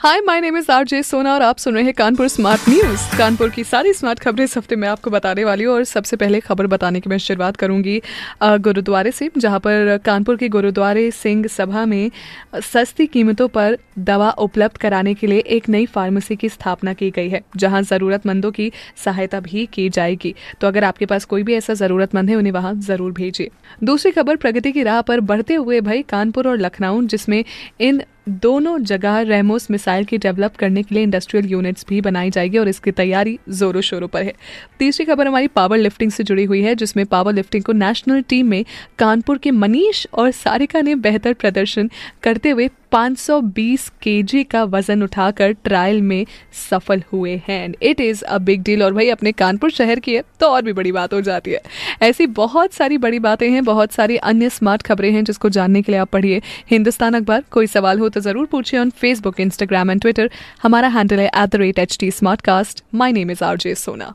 hi my name is R J Sona और आप सुन रहे हैं कानपुर स्मार्ट न्यूज़ कानपुर की सारी स्मार्ट खबरें इस हफ़्ते मैं आपको बताने वाली हूँ और सबसे पहले खबर बताने की मैं शुरुआत करूँगी गुरुद्वारे से, जहाँ पर कानपुर के गुरुद्वारे सिंह सभा में सस्ती कीमतों पर दवा उपलब्ध कराने के लिए एक नई फार्मेसी की स्थापना की गई है, जहाँ ज़रूरतमंदों की सहायता भी की जाएगी। तो अगर आपके पास कोई भी ऐसा ज़रूरतमंद है, उन्हें वहाँ ज़रूर भेजिए। दूसरी खबर, प्रगति की राह पर बढ़ते हुए भाई कानपुर और लखनऊ, जिसमें इन दोनों जगह रेमोस मिसाइल की डेवलप करने के लिए इंडस्ट्रियल यूनिट्स भी बनाई जाएगी और इसकी तैयारी जोरों शोरों पर है। तीसरी खबर हमारी पावर लिफ्टिंग से जुड़ी हुई है, जिसमें पावर लिफ्टिंग को नेशनल टीम में कानपुर के मनीष और सारिका ने बेहतर प्रदर्शन करते हुए 520 केजी का वज़न उठाकर ट्रायल में सफल हुए हैं। It is a big deal और भाई अपने कानपुर शहर की है तो और भी बड़ी बात हो जाती है। ऐसी बहुत सारी बड़ी बातें हैं, बहुत सारी अन्य स्मार्ट खबरें हैं जिसको जानने के लिए आप पढ़िए। हिंदुस्तान अखबार, कोई सवाल हो तो ज़रूर पूछिए on Facebook Instagram and Twitter हमारा हैंडल है at the rate H T Smartcast my name is R J Sona